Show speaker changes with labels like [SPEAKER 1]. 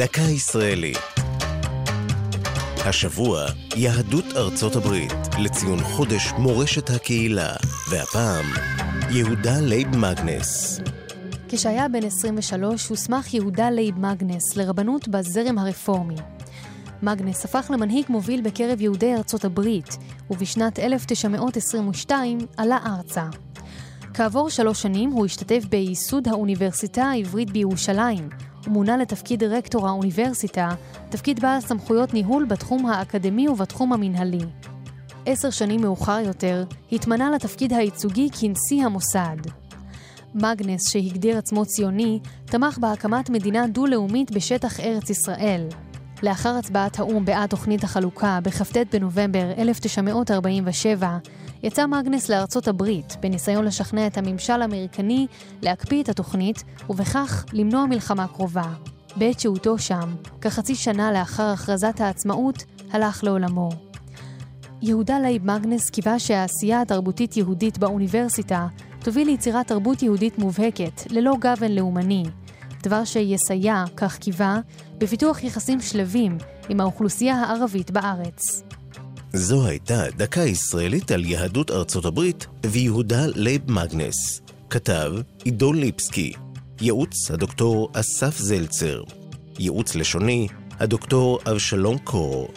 [SPEAKER 1] דקה ישראלית. השבוע, יהדות ארצות הברית, לציון חודש מורשת הקהילה, והפעם, יהודה לייב מגנס.
[SPEAKER 2] כשהיה בן 23 הוסמך יהודה לייב מגנס לרבנות בזרם הרפורמי. מגנס הפך למנהיג מוביל בקרב יהודי ארצות הברית, ובשנת 1922 עלה ארצה. כעבור שלוש שנים הוא השתתף בייסוד האוניברסיטה העברית בירושלים, ומונה לתפקיד רקטור האוניברסיטה, תפקיד בעל סמכויות ניהול בתחום האקדמי ובתחום המנהלי. עשר שנים מאוחר יותר, התמנה לתפקיד הייצוגי כנשיא המוסד. מגנס, שהגדיר עצמו ציוני, תמך בהקמת מדינה דו-לאומית בשטח ארץ ישראל. לאחר הצבעת האו"ם בעד תוכנית החלוקה בכ"ט בנובמבר 1947, יצא מגנס לארצות הברית בניסיון לשכנע את הממשל האמריקני להקפיא את התוכנית ובכך למנוע מלחמה קרובה. בעת שהותו שם, כחצי שנה לאחר הכרזת העצמאות, הלך לעולמו. יהודה לייב מגנס קיווה שהעשייה התרבותית יהודית באוניברסיטה תוביל ליצירת תרבות יהודית מובהקת, ללא גוון לאומני, דבר שיסייע, כך קיווה, בפיתוח יחסים שלווים עם האוכלוסייה הערבית בארץ.
[SPEAKER 1] זו הייתה דקה ישראלית על יהדות ארצות הברית ויהודה לייב מגנס. כתב עידו ליפסקי. ייעוץ הדוקטור אסף זלצר. ייעוץ לשוני הדוקטור אבשלום קור.